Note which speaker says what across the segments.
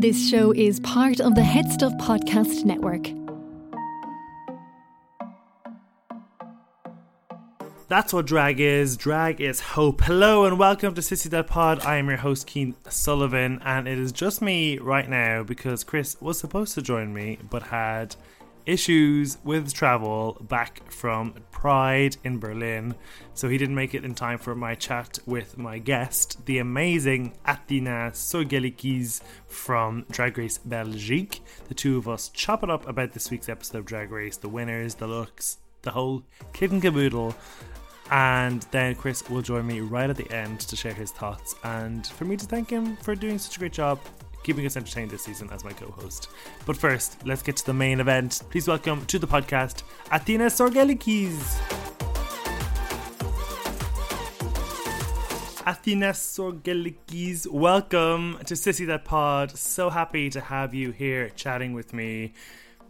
Speaker 1: This show is part of the HeadStuff Podcast Network.
Speaker 2: That's what drag is. Drag is hope. Hello and welcome to Sissy That Pod. I am your host, Cian Sullivan, and it is just me right now because Chris was supposed to join me but had issues with travel back from Pride in Berlin, so he didn't make it in time for my chat with my guest, the amazing Athena Sorgelikis from Drag Race Belgique. The two of us chop it up about this week's episode of Drag Race, the winners, the looks, the whole kit and caboodle. And then Chris will join me right at the end to share his thoughts and for me to thank him for doing such a great job keeping us entertained this season as my co host. But first, let's get to the main event. Please welcome to the podcast Athena Sorgelikis. Athena Sorgelikis, welcome to Sissy That Pod. So happy to have you here chatting with me.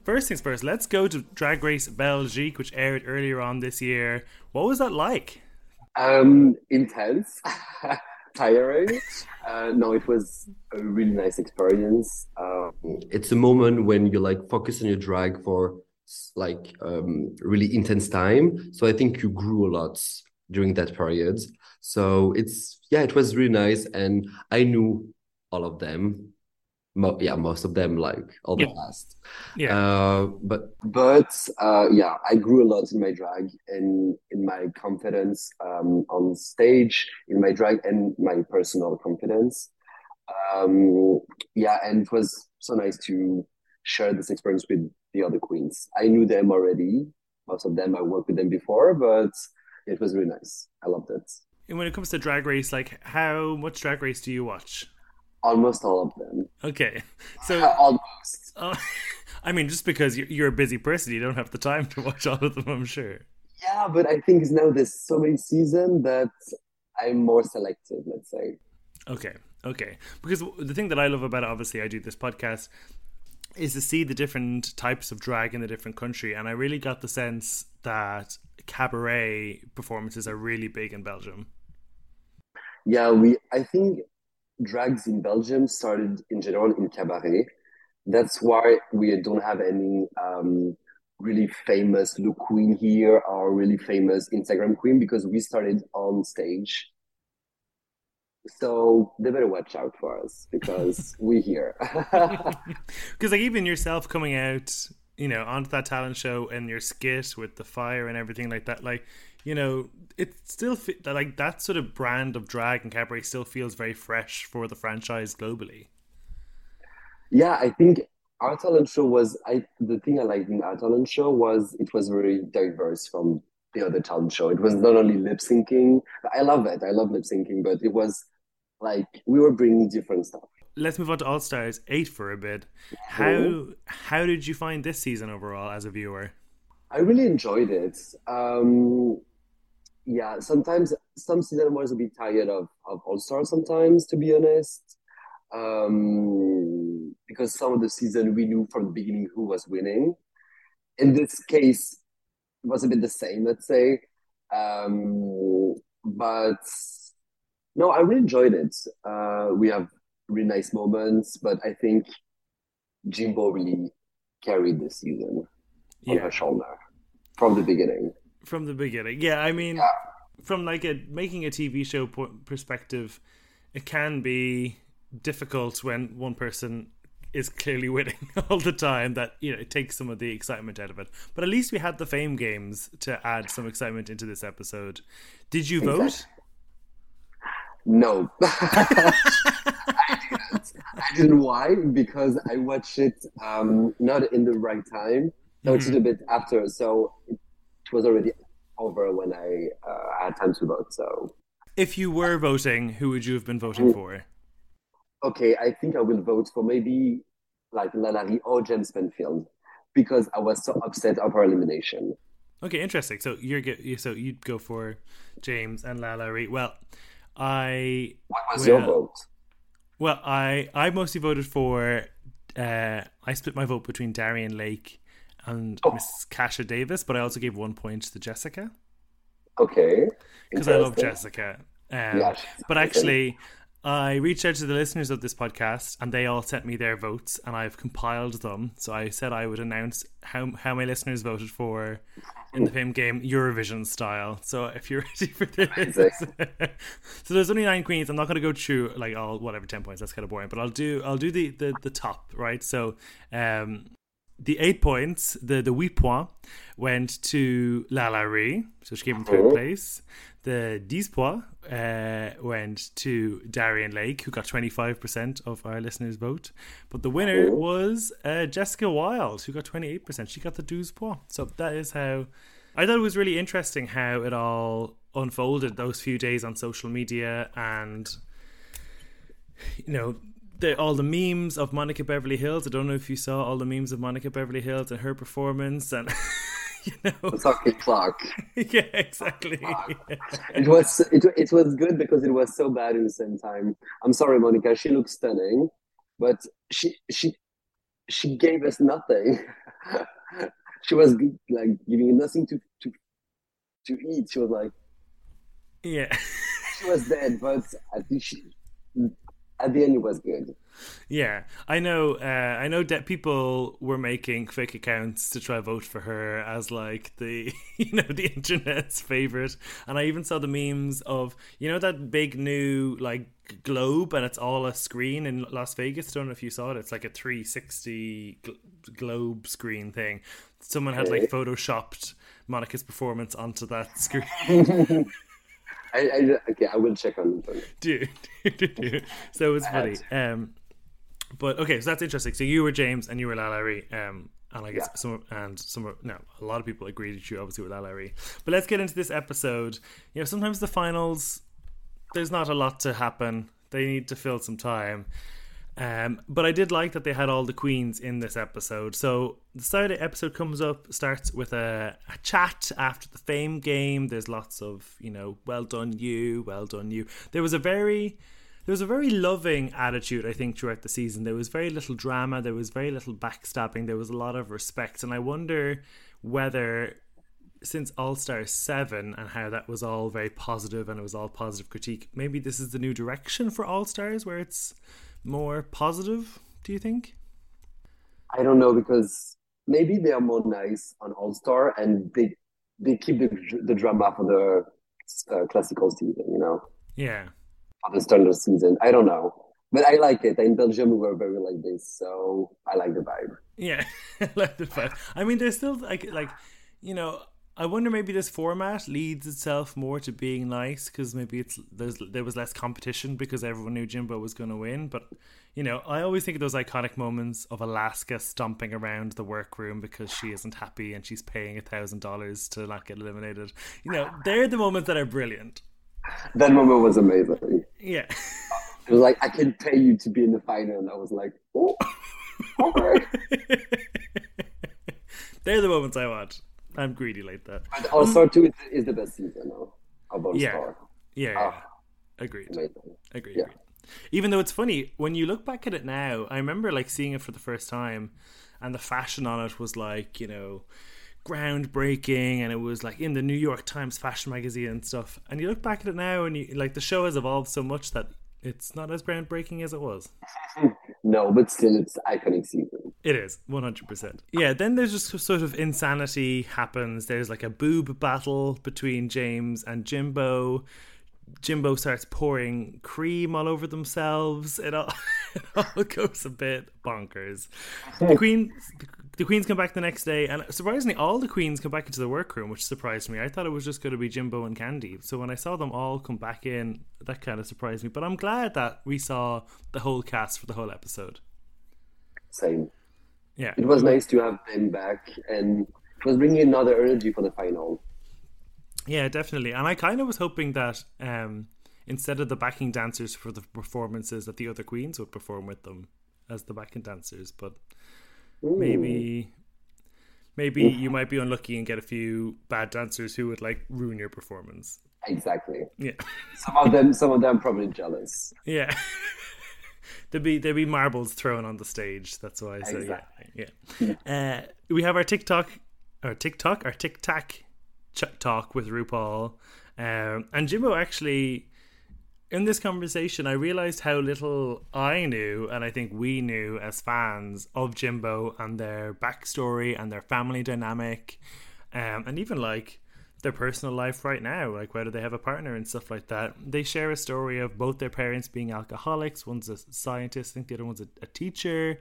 Speaker 2: First things first, let's go to Drag Race Belgique, which aired earlier on this year. What was that like?
Speaker 3: Um, intense, tiring. Uh, no, it was a really nice experience. Um, it's a moment when you like focus on your drag for like um, really intense time. So I think you grew a lot during that period. So it's yeah, it was really nice, and I knew all of them mo- yeah, most of them like all the
Speaker 2: Yeah.
Speaker 3: past.
Speaker 2: Yeah.
Speaker 3: Uh, but but uh, yeah, I grew a lot in my drag and in my confidence um, on stage, in my drag and my personal confidence. Um, yeah, and it was so nice to share this experience with the other queens. I knew them already. Most of them I worked with them before, but it was really nice. I loved it.
Speaker 2: And when it comes to Drag Race, like how much Drag Race do you watch?
Speaker 3: Almost all of them.
Speaker 2: Okay, so
Speaker 3: Almost.
Speaker 2: uh, I mean, just because you're, you're a busy person, you don't have the time to watch all of them. I'm sure.
Speaker 3: Yeah, but I think now there's so many seasons that I'm more selective, let's say.
Speaker 2: Okay, okay. Because the thing that I love about it, obviously, I do this podcast, is to see the different types of drag in the different country, and I really got the sense that cabaret performances are really big in Belgium.
Speaker 3: Yeah, we I think drags in Belgium started in general in cabaret. That's why we don't have any um, really famous look queen here or really famous Instagram queen because we started on stage. So they better watch out for us because we're here.
Speaker 2: Because like even yourself coming out, you know, onto that talent show and your skit with the fire and everything like that, like you know, it still fe- like that sort of brand of drag and cabaret still feels very fresh for the franchise globally.
Speaker 3: Yeah, I think our talent show was I the thing I liked in our talent show was it was very diverse from the other talent show. It was not only lip syncing. I love it. I love lip syncing, but it was like we were bringing different stuff.
Speaker 2: Let's move on to All Stars eight for a bit. How how did you find this season overall as a viewer?
Speaker 3: I really enjoyed it. Um, yeah, sometimes some season was a bit tired of of All Star sometimes, to be honest. Um, because some of the season we knew from the beginning who was winning. In this case, it was a bit the same, let's say. Um, but no, I really enjoyed it. Uh, we have really nice moments, but I think Jimbo really carried this season on her shoulder from the beginning.
Speaker 2: From the beginning, yeah. I mean,
Speaker 3: Yeah.
Speaker 2: from like a making a TV show perspective, it can be difficult when one person is clearly winning all the time. That you know it takes some of the excitement out of it. But at least we had the Fame Games to add some excitement into this episode. Did you vote?
Speaker 3: Exactly. No, I didn't. I didn't. Why? Because I watched it um, not in the right time. I watched it a bit after, so it was already over when I uh, had time to vote. So,
Speaker 2: If you were voting, who would you have been voting for?
Speaker 3: okay, I think I will vote for maybe like LaLa Ri or Jaymes Mansfield because I was so upset of her elimination.
Speaker 2: Okay, interesting. So you're so you'd go for Jaymes and LaLa Ri. Well, I
Speaker 3: What was your vote?
Speaker 2: well I I mostly voted for. Uh, I split my vote between Darienne Lake and
Speaker 3: Oh.
Speaker 2: Miss Kasha Davis, but I also gave one point to Jessica
Speaker 3: Okay,
Speaker 2: because I love. Jessica. Um,
Speaker 3: she's
Speaker 2: but actually, I reached out to the listeners of this podcast and they all sent me their votes and I've compiled them. So I said I would announce how how my listeners voted for in the Fame game Eurovision style. So if you're ready for this. so there's only nine queens. I'm not gonna go through like all whatever ten points, that's kinda boring. But I'll do I'll do the, the, the top, right? So um the eight points, the the huit points, went to LaLa Ri, so she came in third place. The dix points uh, went to Darienne Lake, who got 25% of our listeners' vote. But the winner was uh, Jessica Wild, who got 28%. She got the douze points. So that is how. I thought it was really interesting how it all unfolded those few days on social media and, you know, the, all the memes of Monica Beverly Hillz. I don't know if you saw all the memes of Monica Beverly Hillz and her performance and you know
Speaker 3: talking clock.
Speaker 2: yeah, exactly.
Speaker 3: it was it, it was good because it was so bad in the same time. I'm sorry, Monica. She looks stunning, but she she she gave us nothing. she was like giving nothing to to to eat. She was like,
Speaker 2: yeah,
Speaker 3: she was dead. But I think she at the end it was good.
Speaker 2: Yeah, I know. Uh, I know that people were making fake accounts to try vote for her as like the you know the internet's favorite, and I even saw the memes of you know that big new like globe, and it's all a screen in Las Vegas. I don't know if you saw it. It's like a 360 gl- globe screen thing. Someone had like photoshopped Monica's performance onto that screen.
Speaker 3: I, I, okay, I will check on it.
Speaker 2: Dude, so it's funny. Um, but okay, so that's interesting. So you were Jaymes and you were LaLa Ri. Um, and I guess yeah. some and some no, a lot of people agreed with you obviously with LaLa Ri. But let's get into this episode. You know, sometimes the finals there's not a lot to happen. They need to fill some time. Um, but I did like that they had all the queens in this episode. So the the episode comes up, starts with a, a, chat after the fame game. There's lots of, you know, well done you, well done you. There was a very there was a very loving attitude, I think, throughout the season. There was very little drama, there was very little backstabbing, there was a lot of respect. And I wonder whether since All Star 7 and how that was all very positive and it was all positive critique, maybe this is the new direction for All Stars where it's more positive, do you think?
Speaker 3: I don't know because maybe they are more nice on All Star and they they keep the, the drama for the uh, classical season, you know?
Speaker 2: Yeah.
Speaker 3: For the standard season. I don't know. But I like it. In Belgium, we were very like this, so I like the vibe.
Speaker 2: Yeah, I like the vibe. I mean, there's still like, like, you know, I wonder maybe this format leads itself more to being nice because maybe it's there's there was less competition because everyone knew Jimbo was going to win. But you know, I always think of those iconic moments of Alaska stomping around the workroom because she isn't happy and she's paying a thousand dollars to not get eliminated. You know, they're the moments that are brilliant.
Speaker 3: That moment was amazing.
Speaker 2: Yeah,
Speaker 3: it was like I can pay you to be in the final, and I was like, oh, okay.
Speaker 2: they're the moments I watch. I'm greedy like that.
Speaker 3: But All Star um, Two is the best season now. About
Speaker 2: yeah.
Speaker 3: Star.
Speaker 2: Yeah, yeah. Ah, agreed. Amazing. Agreed. Yeah. Agreed. Even though it's funny when you look back at it now, I remember like seeing it for the first time, and the fashion on it was like you know groundbreaking and it was like in the New York Times fashion magazine and stuff. And you look back at it now and you like the show has evolved so much that it's not as groundbreaking as it was.
Speaker 3: no, but still it's iconic season.
Speaker 2: It is, 100%. Yeah, then there's just sort of insanity happens. There's like a boob battle between Jaymes and Jimbo. Jimbo starts pouring cream all over themselves. It all, it all goes a bit bonkers. The queen, the queens come back the next day, and surprisingly, all the queens come back into the workroom, which surprised me. I thought it was just going to be Jimbo and Kandy. So when I saw them all come back in, that kind of surprised me. But I'm glad that we saw the whole cast for the whole episode.
Speaker 3: Same.
Speaker 2: Yeah,
Speaker 3: it was nice to have them back, and it was bringing another energy for the final.
Speaker 2: Yeah, definitely. And I kind of was hoping that um, instead of the backing dancers for the performances, that the other queens would perform with them as the backing dancers. But Ooh. maybe, maybe you might be unlucky and get a few bad dancers who would like ruin your performance.
Speaker 3: Exactly.
Speaker 2: Yeah.
Speaker 3: some of them, some of them probably jealous.
Speaker 2: Yeah. there'd be there'd be marbles thrown on the stage. That's why. So exactly. yeah, yeah. Uh, we have our TikTok, our TikTok, our TikTok ch- talk with RuPaul, um, and Jimbo actually in this conversation, I realized how little I knew, and I think we knew as fans of Jimbo and their backstory and their family dynamic, um, and even like their personal life right now, like whether they have a partner and stuff like that. They share a story of both their parents being alcoholics. One's a scientist, I think the other one's a, a teacher,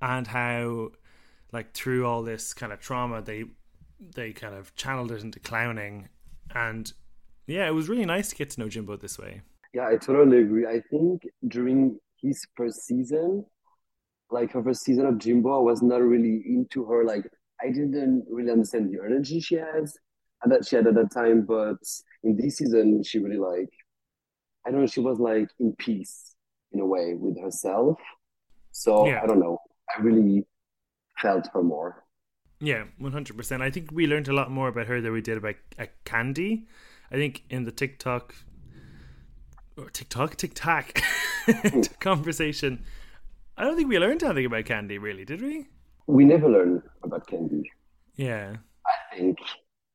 Speaker 2: and how, like, through all this kind of trauma, they they kind of channeled it into clowning, and yeah, it was really nice to get to know Jimbo this way.
Speaker 3: Yeah, I totally agree. I think during his first season, like her first season of Jimbo, I was not really into her. Like I didn't really understand the energy she has that she had at that time, but in this season, she really like I don't know, she was like in peace in a way with herself. So yeah. I don't know. I really felt her more.
Speaker 2: Yeah, one hundred percent. I think we learned a lot more about her than we did about uh, Kandy. I think in the TikTok or TikTok TikTok hmm. conversation, I don't think we learned anything about Kandy, Really, did we?
Speaker 3: We never learned about Kandy.
Speaker 2: Yeah,
Speaker 3: I think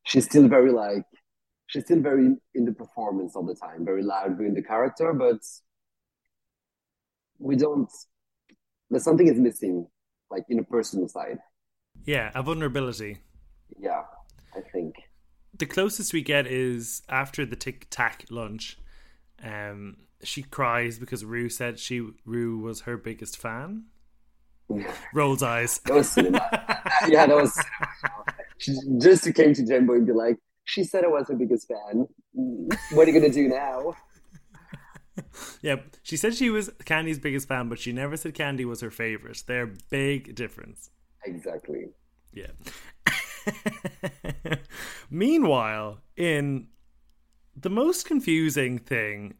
Speaker 3: she's still very like she's still very in the performance all the time, very loud doing the character, but we don't. There's something is missing, like in a personal side.
Speaker 2: Yeah, a vulnerability.
Speaker 3: Yeah, I think
Speaker 2: the closest we get is after the tic tac lunch. Um, she cries because Rue said she Rue was her biggest fan. Rolls eyes.
Speaker 3: That was cinema. yeah, that was cinema she just came to Jimbo and be like, she said I was her biggest fan. What are you gonna do now?
Speaker 2: yeah, she said she was Kandy's biggest fan, but she never said Kandy was her favorite. They're big difference.
Speaker 3: Exactly.
Speaker 2: Yeah. Meanwhile, in the most confusing thing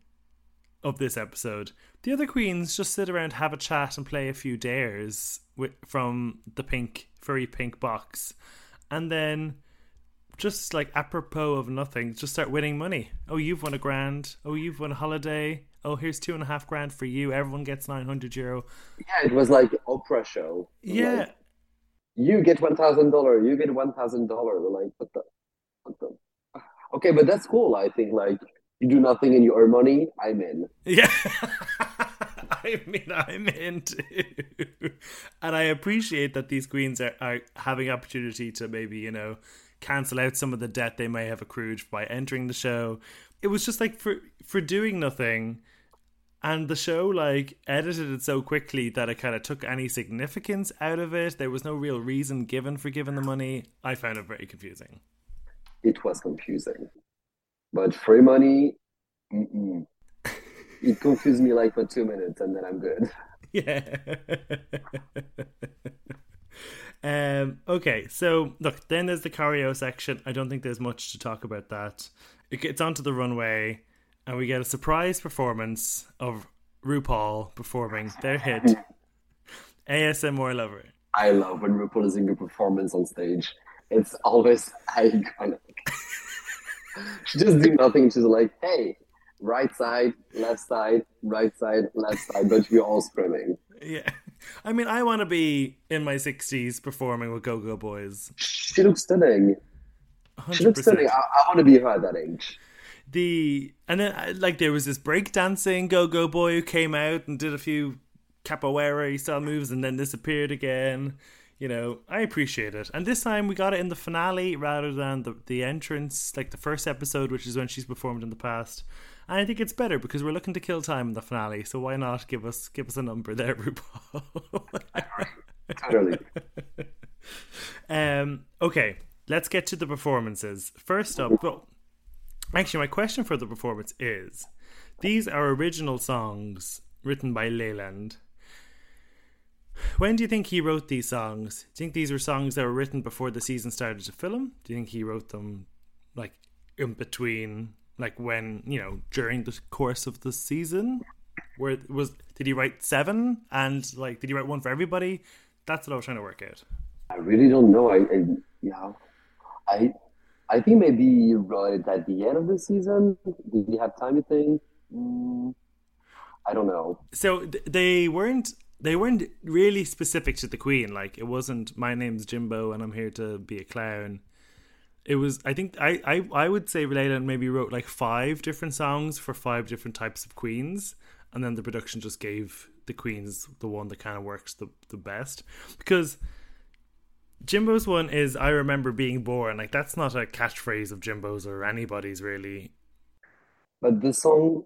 Speaker 2: of this episode, the other queens just sit around, have a chat, and play a few dares with, from the pink furry pink box and then just like apropos of nothing, just start winning money. Oh, you've won a grand. Oh, you've won a holiday. Oh, here's two and a half grand for you. Everyone gets nine hundred euro.
Speaker 3: Yeah, it was like Oprah show.
Speaker 2: Yeah. Like,
Speaker 3: you get one thousand dollar. You get one thousand dollar. Like what the, what the? Okay, but that's cool. I think like you do nothing and you earn money. I'm in.
Speaker 2: Yeah. I mean, I'm into, and I appreciate that these queens are, are having opportunity to maybe you know cancel out some of the debt they may have accrued by entering the show. It was just like for for doing nothing, and the show like edited it so quickly that it kind of took any significance out of it. There was no real reason given for giving the money. I found it very confusing.
Speaker 3: It was confusing, but free money. Mm-mm it confused me like for two minutes and then I'm good.
Speaker 2: Yeah. um, okay, so look, then there's the choreo section. I don't think there's much to talk about that. It gets onto the runway, and we get a surprise performance of RuPaul performing their hit, ASMR Lover.
Speaker 3: I love when RuPaul is in a performance on stage. It's always iconic. She just do nothing. She's like, hey, right side, left side, right side, left side, but we're all screaming.
Speaker 2: Yeah. I mean, I want to be in my 60s performing with Go Go Boys.
Speaker 3: She looks stunning. 100%. She looks stunning. I, I want to be her at that age.
Speaker 2: The and then uh, like there was this breakdancing Go Go Boy who came out and did a few capoeira style moves and then disappeared again. You know, I appreciate it. And this time we got it in the finale rather than the the entrance, like the first episode, which is when she's performed in the past. And I think it's better because we're looking to kill time in the finale. So why not give us give us a number there, RuPaul?
Speaker 3: totally.
Speaker 2: um. Okay, let's get to the performances. First up, well, actually, my question for the performance is: These are original songs written by Leland. When do you think he wrote these songs? Do you think these were songs that were written before the season started to film? Do you think he wrote them like in between like when you know during the course of the season? Where was did he write seven? And like did he write one for everybody? That's what i was trying to work out.
Speaker 3: I really don't know. I, I yeah i i think maybe he wrote it at the end of the season. Did he have time to think? Mm, i don't know.
Speaker 2: So th- they weren't they weren't really specific to the queen. Like it wasn't my name's jimbo and i'm here to be a clown. It was I think I, I, I would say Leland maybe wrote like five different songs for five different types of queens and then the production just gave the queens the one that kind of works the, the best. Because Jimbo's one is I remember being born. Like that's not a catchphrase of Jimbo's or anybody's really.
Speaker 3: But the song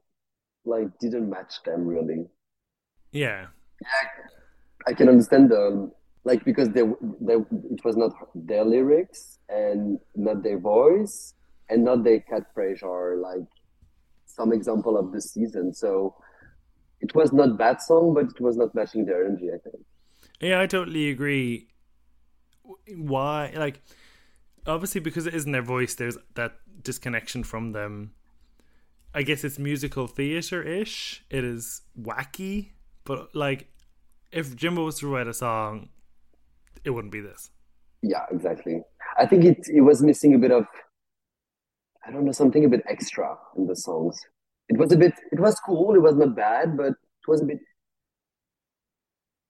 Speaker 3: like didn't match them really.
Speaker 2: Yeah
Speaker 3: yeah I can understand the like because they, they it was not their lyrics and not their voice and not their catchphrase or like some example of the season. So it was not bad song but it was not matching their energy i think.
Speaker 2: Yeah i totally agree. Why like obviously because it isn't their voice there's that disconnection from them. I guess it's musical theater-ish. It is wacky but like if jimbo was to write a song it wouldn't be this.
Speaker 3: Yeah, exactly. I think it it was missing a bit of I don't know something a bit extra in the songs. It was a bit it was cool, it was not bad, but it was a bit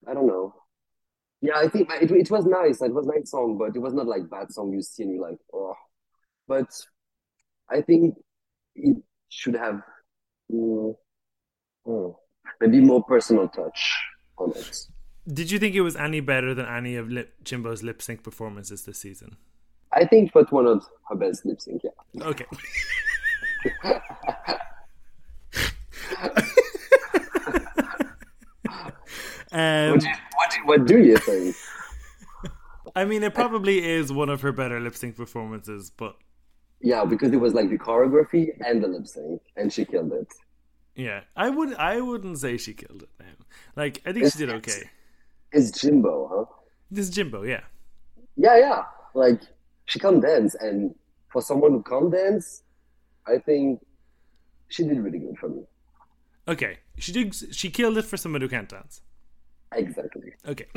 Speaker 3: I don't know. Yeah, I think it, it was nice. It was nice song, but it was not like bad song you see and you're like, oh. But I think it should have mm, mm, maybe more personal touch on it.
Speaker 2: Did you think it was any better than any of lip, Jimbo's lip sync performances this season?
Speaker 3: I think was one of her best lip sync. Yeah.
Speaker 2: Okay.
Speaker 3: um, what, do you, what, do, what do you think?
Speaker 2: I mean, it probably is one of her better lip sync performances, but
Speaker 3: yeah, because it was like the choreography and the lip sync, and she killed it.
Speaker 2: Yeah, I would. I wouldn't say she killed it. Now, like I think it's, she did okay
Speaker 3: It's Jimbo, huh?
Speaker 2: This Jimbo, yeah.
Speaker 3: Yeah, yeah. Like she can dance, and for someone who can dance, I think she did really good for me.
Speaker 2: Okay, she did. She killed it for someone who can't dance.
Speaker 3: Exactly.
Speaker 2: Okay.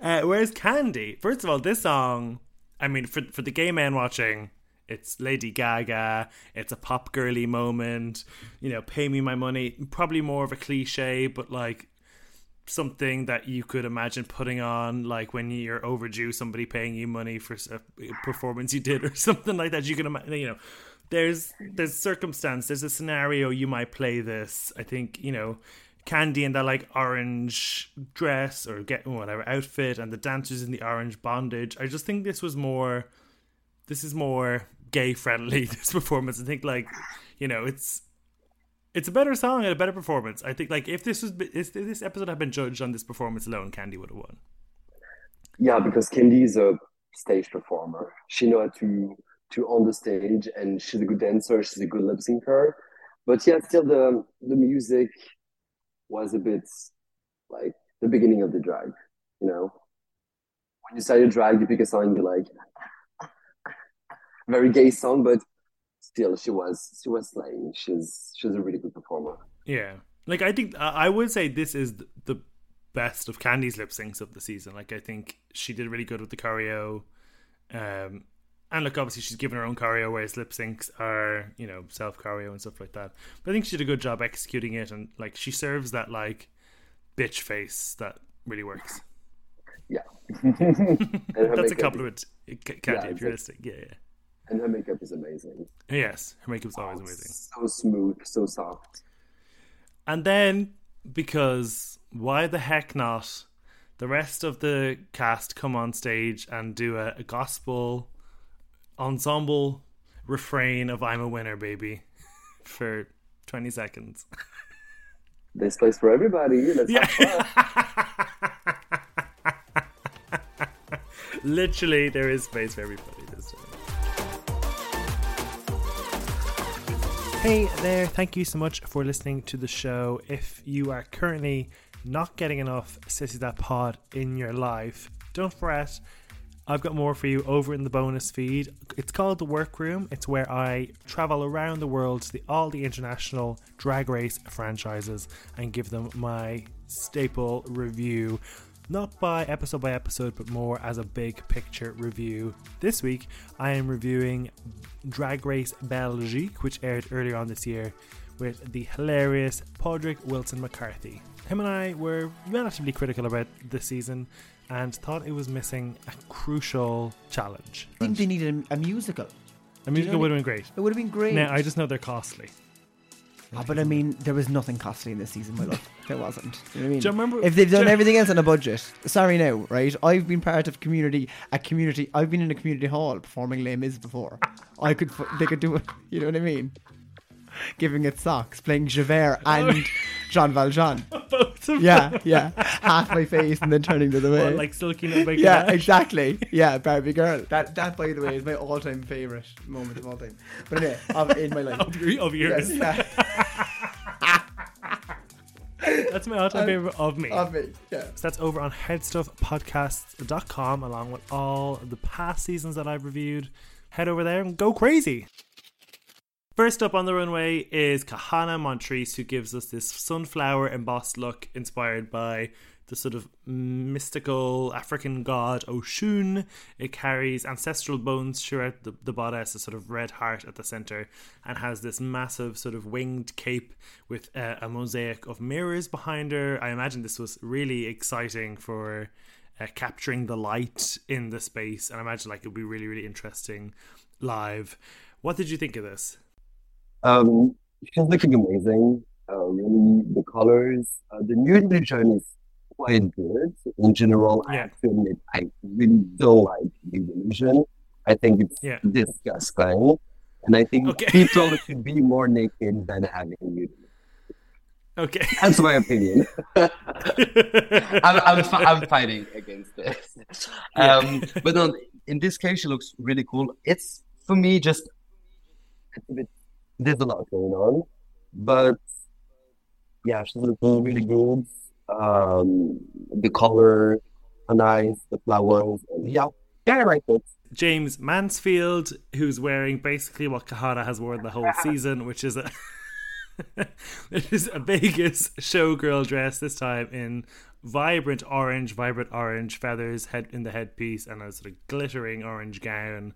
Speaker 2: uh, whereas Kandy, first of all, this song, I mean, for for the gay man watching, it's Lady Gaga. It's a pop girly moment. You know, pay me my money. Probably more of a cliche, but like something that you could imagine putting on like when you're overdue somebody paying you money for a uh, performance you did or something like that you can imagine you know there's there's circumstance there's a scenario you might play this i think you know Kandy in that like orange dress or get whatever outfit and the dancers in the orange bondage i just think this was more this is more gay friendly this performance i think like you know it's it's a better song and a better performance. I think like if this was if this episode had been judged on this performance alone, Kandy would have won.
Speaker 3: Yeah, because Kandy is a stage performer. She knows how to to on the stage, and she's a good dancer. She's a good lip syncer. But yeah, still the the music was a bit like the beginning of the drag. You know, when you start your drag, you pick a song, you're like very gay song, but still she was she was slaying. She's she's a really good performer.
Speaker 2: Yeah, like I think I would say this is the best of Kandy's lip syncs of the season. Like I think she did really good with the choreo. Um, and look, obviously she's given her own choreo, whereas lip syncs are you know self choreo and stuff like that. But I think she did a good job executing it, and like she serves that like bitch face that really works.
Speaker 3: Yeah,
Speaker 2: that's a compliment, Kandy. Yeah, if you're listening, yeah, yeah.
Speaker 3: And her makeup is amazing.
Speaker 2: Yes, her makeup's always oh, amazing.
Speaker 3: So smooth, so soft.
Speaker 2: And then, because why the heck not? The rest of the cast come on stage and do a, a gospel ensemble refrain of I'm a winner, baby, for 20 seconds.
Speaker 3: This place for everybody. Let's yeah.
Speaker 2: Literally, there is space for everybody Hey there, thank you so much for listening to the show. If you are currently not getting enough Sissy That Pod in your life, don't fret. I've got more for you over in the bonus feed. It's called The Workroom. It's where I travel around the world to the, all the international drag race franchises and give them my staple review not by episode by episode, but more as a big picture review. This week, I am reviewing Drag Race Belgique, which aired earlier on this year with the hilarious Podrick Wilson McCarthy. him and I were relatively critical about this season and thought it was missing a crucial challenge.
Speaker 4: I think they needed a, musical.
Speaker 2: A musical
Speaker 4: know
Speaker 2: would have been great.
Speaker 4: It would have been great.
Speaker 2: Now, I just know they're costly.
Speaker 4: Ah, but I mean, there was nothing costly in this season, my love. There wasn't. You know what I mean?
Speaker 2: Do you remember-
Speaker 4: if they've done everything else on a budget, sorry now, right? I've been part of community, a community. I've been in a community hall performing Les Mis before. I could, they could do it. You know what I mean? Giving it socks, playing Javert oh. and Jean Valjean.
Speaker 2: Both of
Speaker 4: Yeah, yeah. Half my face and then turning to the other way.
Speaker 2: them, like Silky Nutmeg
Speaker 4: yeah,
Speaker 2: Ganache.
Speaker 4: exactly. Yeah, Barbie girl. That, that by the way, is my all-time favorite moment of all time. But anyway, of, in my life.
Speaker 2: Of, your, of yours.
Speaker 4: Yes, yeah.
Speaker 2: That's my all-time favorite of me.
Speaker 4: of me. Yeah.
Speaker 2: So that's over on headstuffpodcasts.com along with all the past seasons that I've reviewed. Head over there and go crazy. First up on the runway is Kahanna Montrese, who gives us this sunflower embossed look inspired by the sort of mystical African god Oshun. It carries ancestral bones throughout the, the bodice, a sort of red heart at the center, and has this massive sort of winged cape with a mosaic of mirrors behind her. I imagine this was really exciting for uh, capturing the light in the space, and I imagine like it would be really, really interesting live. What did you think of this?
Speaker 3: Um, she's looking amazing. Uh, really, the colors, uh, the new illusion is quite good in general. I
Speaker 2: Yeah.
Speaker 3: have to admit, I really don't like the illusion. I think it's
Speaker 2: Yeah.
Speaker 3: disgusting, and I think
Speaker 2: Okay.
Speaker 3: people should be more naked than having nudity.
Speaker 2: Okay.
Speaker 3: That's my opinion. I'm, I'm, I'm fighting against this. Um, but no, in this case, she looks really cool. It's for me just a bit. There's a lot going on, but yeah, she's looking really good. Um, the color, are nice. The flowers, yeah, like it.
Speaker 2: Jaymes Mansfield, who's wearing basically what Kahanna has worn the whole season, which is a it is a Vegas showgirl dress this time in vibrant orange, vibrant orange feathers head in the headpiece and a sort of glittering orange gown.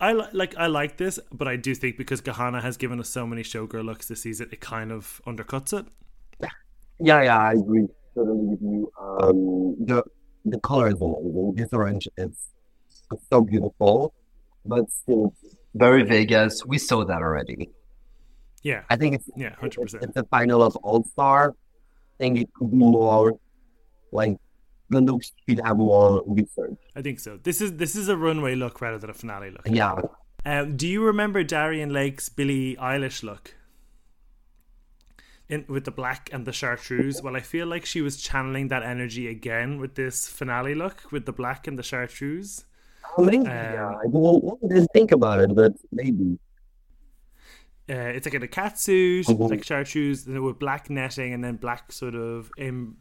Speaker 2: I li- like I like this, but I do think because Kahanna has given us so many showgirl looks this season, it kind of undercuts it.
Speaker 3: Yeah, yeah, I agree totally with you. Um, the the color is amazing. This orange is so beautiful, but still very Vegas. We saw that already.
Speaker 2: Yeah,
Speaker 3: I think it's
Speaker 2: yeah, hundred percent.
Speaker 3: it's a final of All Star. I think it could be more like the looks should have more research.
Speaker 2: I think so. This is this is a runway look rather than a finale look.
Speaker 3: Yeah,
Speaker 2: Um, do you remember Darienne Lake's Billie Eilish look? In, with the black and the chartreuse. Well, I feel like she was channeling that energy again with this finale look with the black and the chartreuse.
Speaker 3: maybe.
Speaker 2: Um,
Speaker 3: yeah, I didn't think about it, but maybe.
Speaker 2: Uh, it's like in a cat suit,
Speaker 3: Mhm.
Speaker 2: like chartreuse, and with black netting, and then black sort of em-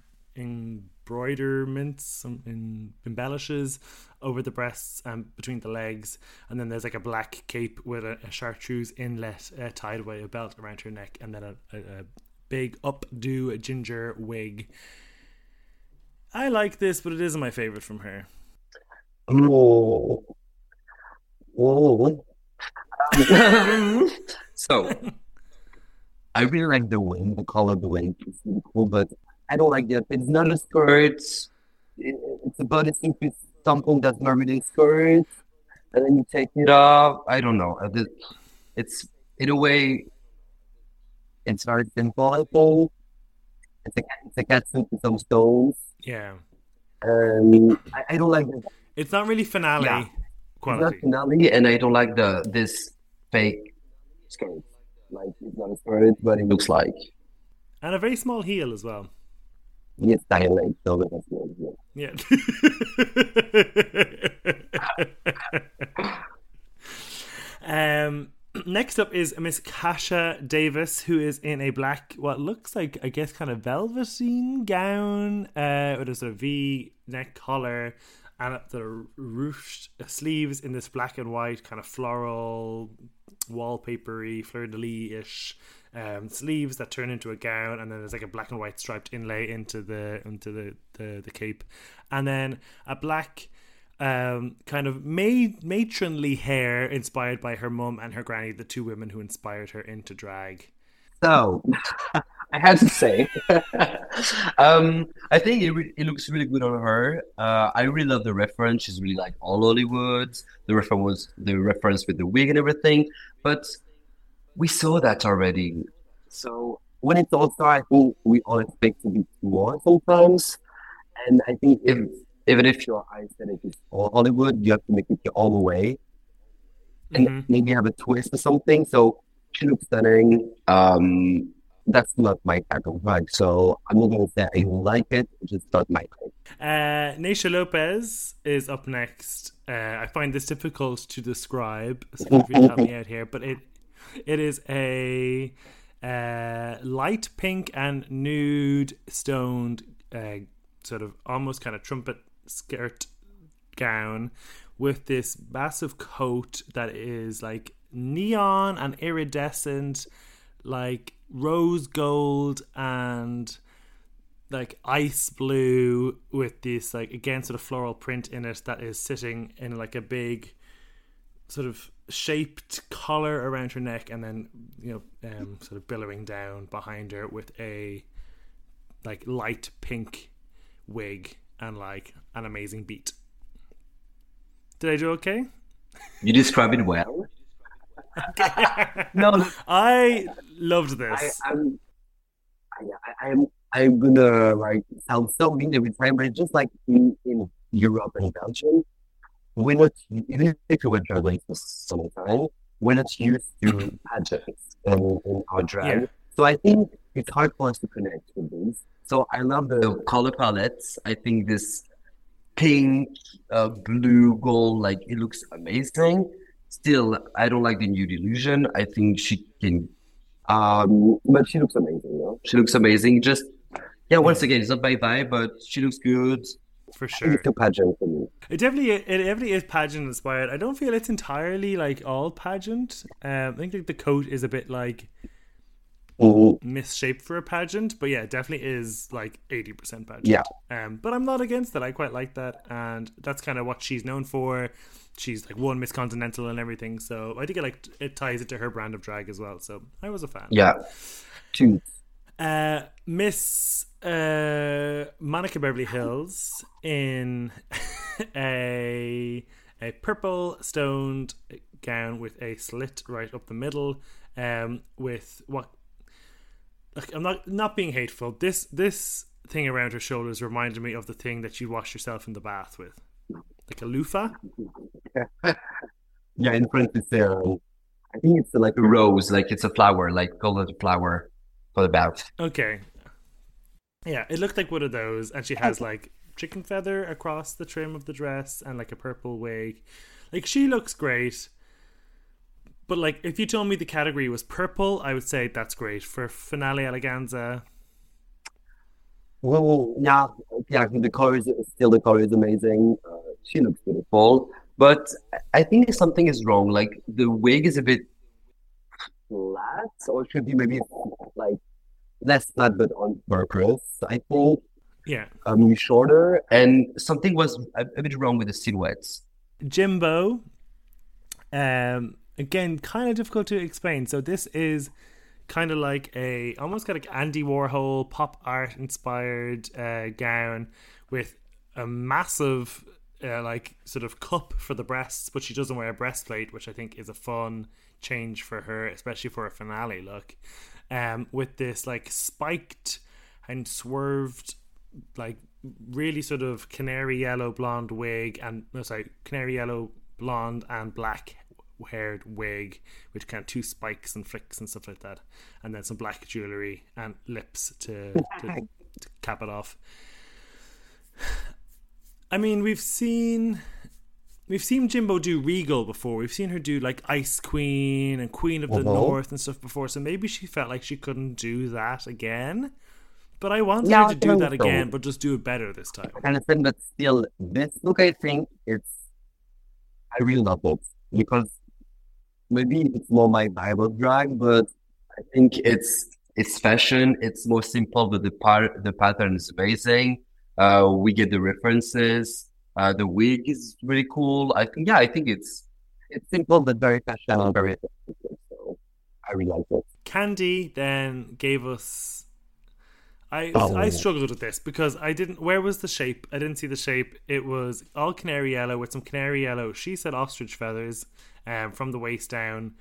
Speaker 2: embroiderments, em- embellishes over the breasts and between the legs, and then there's like a black cape with a, a chartreuse inlet uh, tied by a belt around her neck, and then a, a, a big updo ginger wig. I like this, but it isn't my favorite from her.
Speaker 3: Oh. Oh. so, I really like the wing, the color of the wing. Cool, but I don't like that. It's not a skirt. It- It's about a bodysuit with something that's normally a skirt, and then you take it off. I don't know. It's in a way, it's very simple. It's a it's a catsuit with some stones,
Speaker 2: Yeah,
Speaker 3: and I, I don't like the
Speaker 2: it's not really finale
Speaker 3: Yeah. It's not finale, and I don't like the this fake skirt. Like it's not a skirt, but it looks like
Speaker 2: and a very small heel as well.
Speaker 3: It's dying like so but that's.
Speaker 2: Yeah. um, next up is Miss Kasha Davis, who is in a black, what looks like, I guess, kind of velveteen gown uh, with a sort of V neck collar and the ruched sleeves in this black and white kind of floral, wallpapery, fleur de lis ish um, sleeves that turn into a gown, and then there's like a black and white striped inlay into the into the the, the cape, and then a black um, kind of maid, matronly hair inspired by her mum and her granny, the two women who inspired her into drag.
Speaker 3: So I had to say. um, I think it, re- it looks really good on her. Uh, I really love the reference. She's really like all Hollywood. The reference the reference with the wig and everything. But we saw that already. So when it's all star, I think we all expect to be more sometimes. And I think if even if your aesthetic is all Hollywood, you have to make it your own way. And
Speaker 2: Mhm.
Speaker 3: maybe have a twist or something. So she looks stunning. Um that's not my type of vibe. So I'm gonna say I like it, it's just not my type.
Speaker 2: Uh, Naysha Lopez is up next. Uh, I find this difficult to describe, so if you help me out here, but it it is a uh, light pink and nude stoned, uh, sort of almost kind of trumpet skirt gown with this massive coat that is like neon and iridescent, like rose gold and like ice blue with this like again sort of floral print in it that is sitting in like a big sort of shaped collar around her neck and then you know um, sort of billowing down behind her with a like light pink wig and like an amazing beat. Did i do okay?
Speaker 3: You describe it well. no,
Speaker 2: i loved this
Speaker 3: I'm, I, I, I'm, I'm gonna like sound so mean every time, but it's just like in, in Europe and Belgium, even if you were traveling for some time, when it's used to pageants in, in our drag.
Speaker 2: Yeah.
Speaker 3: So I think it's hard for us to connect with these. So I love the color palettes. I think this pink, uh, blue, gold, like it looks amazing. Still, I don't like the new delusion. I think she can um, but she looks amazing, though. She looks amazing. Just yeah, once again, it's not my vibe, but she looks good.
Speaker 2: for sure
Speaker 3: It's too pageant for me.
Speaker 2: It definitely it definitely is pageant inspired. I don't feel it's entirely like all pageant. Um, I think like the coat is a bit like
Speaker 3: Mhm.
Speaker 2: misshaped for a pageant, but yeah, it definitely is like eighty percent pageant.
Speaker 3: Yeah.
Speaker 2: Um, but I'm not against it. I quite like that, and that's kind of what she's known for. She's like won Miss Continental and everything, so I think it like it ties it to her brand of drag as well. So I was a fan.
Speaker 3: Yeah, two.
Speaker 2: Uh, Miss uh, Monica Beverly Hillz in a a purple stoned gown with a slit right up the middle, um, with what. I'm not not being hateful. This this thing around her shoulders reminded me of the thing that you wash yourself in the bath with, like a loofah.
Speaker 3: Yeah, in front is um, I think it's like a rose, like it's a flower, like colored flower for the bath.
Speaker 2: Okay. Yeah, it looked like one of those, and she has like chicken feather across the trim of the dress and like a purple wig. Like she looks great. But like if you told me the category was purple, I would say that's great. For finale eleganza.
Speaker 3: Well, yeah, yeah, the color is still the color is amazing. Uh, she looks beautiful, but I think something is wrong. Like the wig is a bit flat, or it should be maybe like less flat, but on purpose. I think
Speaker 2: Yeah.
Speaker 3: um shorter, and something was a, a bit wrong with the silhouettes.
Speaker 2: Jimbo. Um again, kind of difficult to explain. So this is kind of like a almost kind of like Andy Warhol pop art inspired uh, gown with a massive uh, like sort of cup for the breasts, but she doesn't wear a breastplate, which I think is a fun change for her, especially for a finale look. Um, with this like spiked and swerved like really sort of canary yellow blonde wig and no sorry canary yellow blonde and black haired wig with kind of two spikes and flicks and stuff like that. And then some black jewelry and lips to, to, to cap it off. I mean we've seen we've seen jimbo do regal before. We've seen her do like ice queen and queen of the
Speaker 3: Mhm.
Speaker 2: north and stuff before. So maybe she felt like she couldn't do that again. But i wanted
Speaker 3: Yeah,
Speaker 2: her to do that
Speaker 3: so.
Speaker 2: again but just do it better this time.
Speaker 3: I understand, but still, this look, I think it's I really love it because maybe it's more my Bible drag, but I think it's it's fashion. It's more simple, but the part the pattern is amazing. Uh, we get the references. Uh, the wig is really cool. I think, yeah, I think it's it's simple but very fashion and very. So I really like it.
Speaker 2: Kandy then gave us I
Speaker 3: Oh.
Speaker 2: I struggled with this because I didn't. Where was the shape? I didn't see the shape. It was all canary yellow with some canary yellow. She said ostrich feathers, um, from the waist down.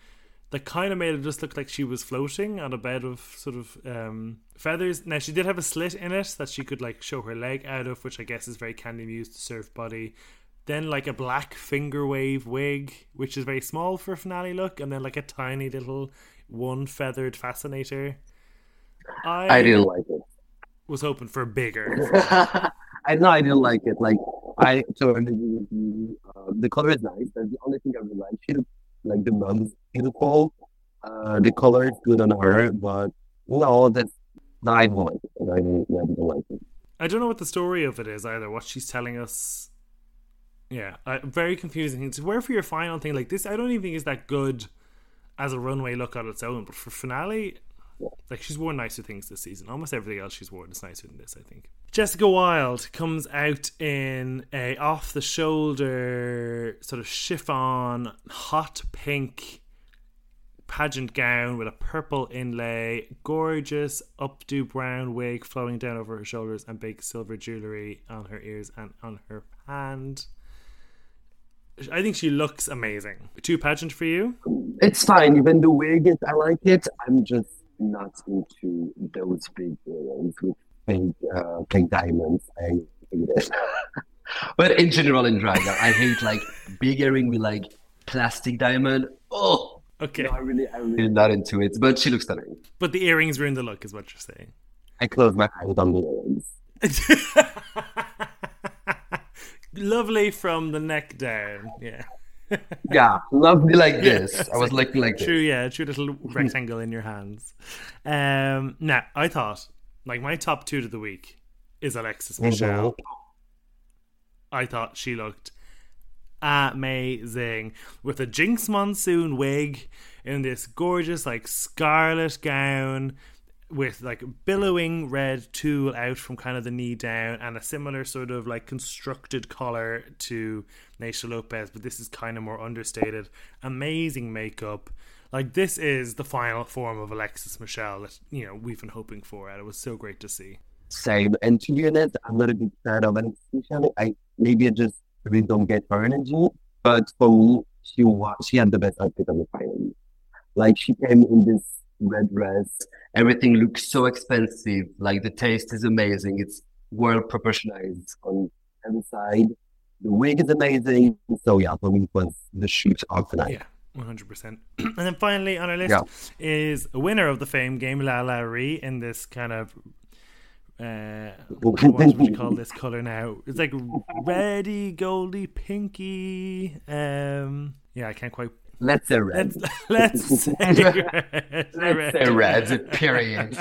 Speaker 2: That kind of made it just look like she was floating on a bed of sort of um, feathers. Now she did have a slit in it that she could like show her leg out of, which I guess is very Kandy Muse to surf body. Then like a black finger wave wig, which is very small for a finale look, and then like a tiny little one feathered fascinator.
Speaker 3: I didn't like it.
Speaker 2: was hoping for bigger.
Speaker 3: I know I didn't like it. Like I so you. Uh, the color is nice. That's the only thing I really like. She like the mom's beautiful. Uh, the color is good on her, but no, that's no, I don't like it. I
Speaker 2: don't know what the story of it is either. What she's telling us. Yeah, uh, very confusing thing. To wear for your final thing like this, I don't even think is that good as a runway look on its own. But for finale, like she's worn nicer things this season. Almost everything else she's worn is nicer than this, I think. Jessica Wild comes out in a off the shoulder sort of chiffon hot pink pageant gown with a purple inlay, gorgeous updo brown wig flowing down over her shoulders, and big silver jewellery on her ears and on her hand. I think she looks amazing. Too pageant for you?
Speaker 3: It's fine. Even the wig, I like it. I'm just not into those big earrings with big uh, fake diamonds. I hate it. but in general, in drag, I hate like big earring with like plastic diamond. Oh,
Speaker 2: Okay.
Speaker 3: no, I really, I really not into it. But she looks stunning.
Speaker 2: But the earrings ruin the look, is what you're saying.
Speaker 3: I close my eyes on the earrings.
Speaker 2: Lovely from the neck down. Yeah.
Speaker 3: Yeah, lovely like this. I was looking like
Speaker 2: True,
Speaker 3: this.
Speaker 2: yeah, true little rectangle in your hands. Um, now I thought, like my top two to the week is Alexis Michelle. I thought she looked amazing with a Jinkx Monsoon wig in this gorgeous like scarlet gown with like billowing red tulle out from kind of the knee down and a similar sort of like constructed collar to Naysha Lopez, but this is kind of more understated. Amazing makeup. Like this is the final form of Alexis Michelle that you know we've been hoping for, and it was so great to see.
Speaker 3: Same. And to be honest, I'm not a big fan of Alexis Michelle. I maybe I just really don't get her energy. But for me, she was she had the best outfit on the final. Like she came in this red dress. Everything looks so expensive. Like the taste is amazing. It's well proportionized on every side. The wig is amazing. So yeah, me it was the shoot of the night.
Speaker 2: Yeah, one hundred percent. And then finally on our list
Speaker 3: Yeah.
Speaker 2: is a winner of the fame game, LaLa Ri, in this kind of uh, what would you call this color now? It's like reddy, goldy, pinky. Um, yeah, I can't quite.
Speaker 3: Let's say red.
Speaker 2: Let's let's say red.
Speaker 3: Let's say red. Period.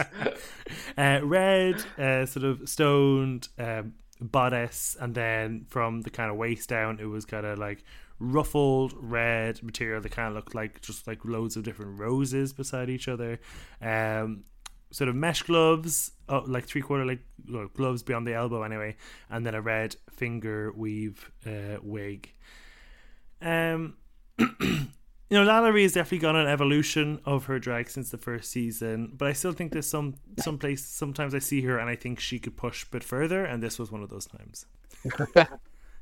Speaker 2: uh, red, uh, sort of stoned um, bodice, and then from the kind of waist down, it was kind of like ruffled red material that kind of looked like just like loads of different roses beside each other. Um, sort of mesh gloves, oh, like three quarter like well, gloves beyond the elbow anyway, and then a red finger weave uh, wig. Um. You know, LaLa has definitely gone an evolution of her drag since the first season, but I still think there's some some place. Sometimes I see her and I think she could push a bit further, and this was one of those times.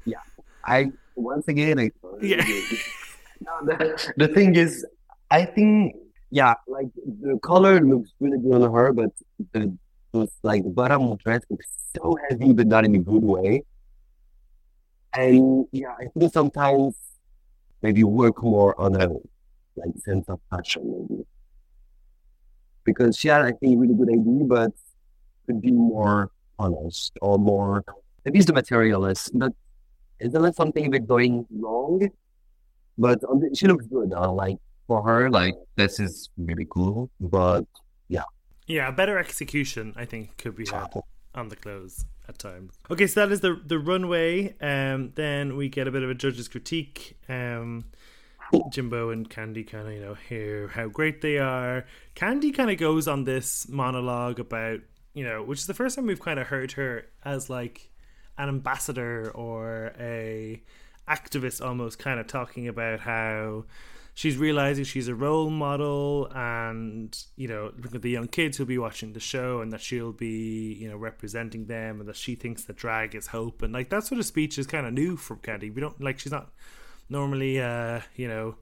Speaker 3: yeah. I once again I
Speaker 2: Yeah.
Speaker 3: no, the, the thing is I think yeah, like the color looks really good on her, but the like the bottom of dress looks so heavy but not in a good way. And yeah, I think sometimes maybe work more on a like sense of fashion maybe. Because she had I think really good idea, but could be more honest or more maybe it's the material is not isn't that something that's going wrong? But the, she looks good. Uh, like for her, like this is really cool. But yeah,
Speaker 2: Yeah, a better execution I think could be had on the clothes at times. Okay, so that is the the runway. Um, then we get a bit of a judge's critique. Um, Jimbo and Kandy kind of you know hear how great they are. Kandy kind of goes on this monologue about you know, which is the first time we've kind of heard her as like an ambassador or a activist almost kind of talking about how she's realizing she's a role model and you know look at the young kids who'll be watching the show and that she'll be you know representing them and that she thinks that drag is hope and like that sort of speech is kind of new from Kandy. We don't like she's not normally uh you know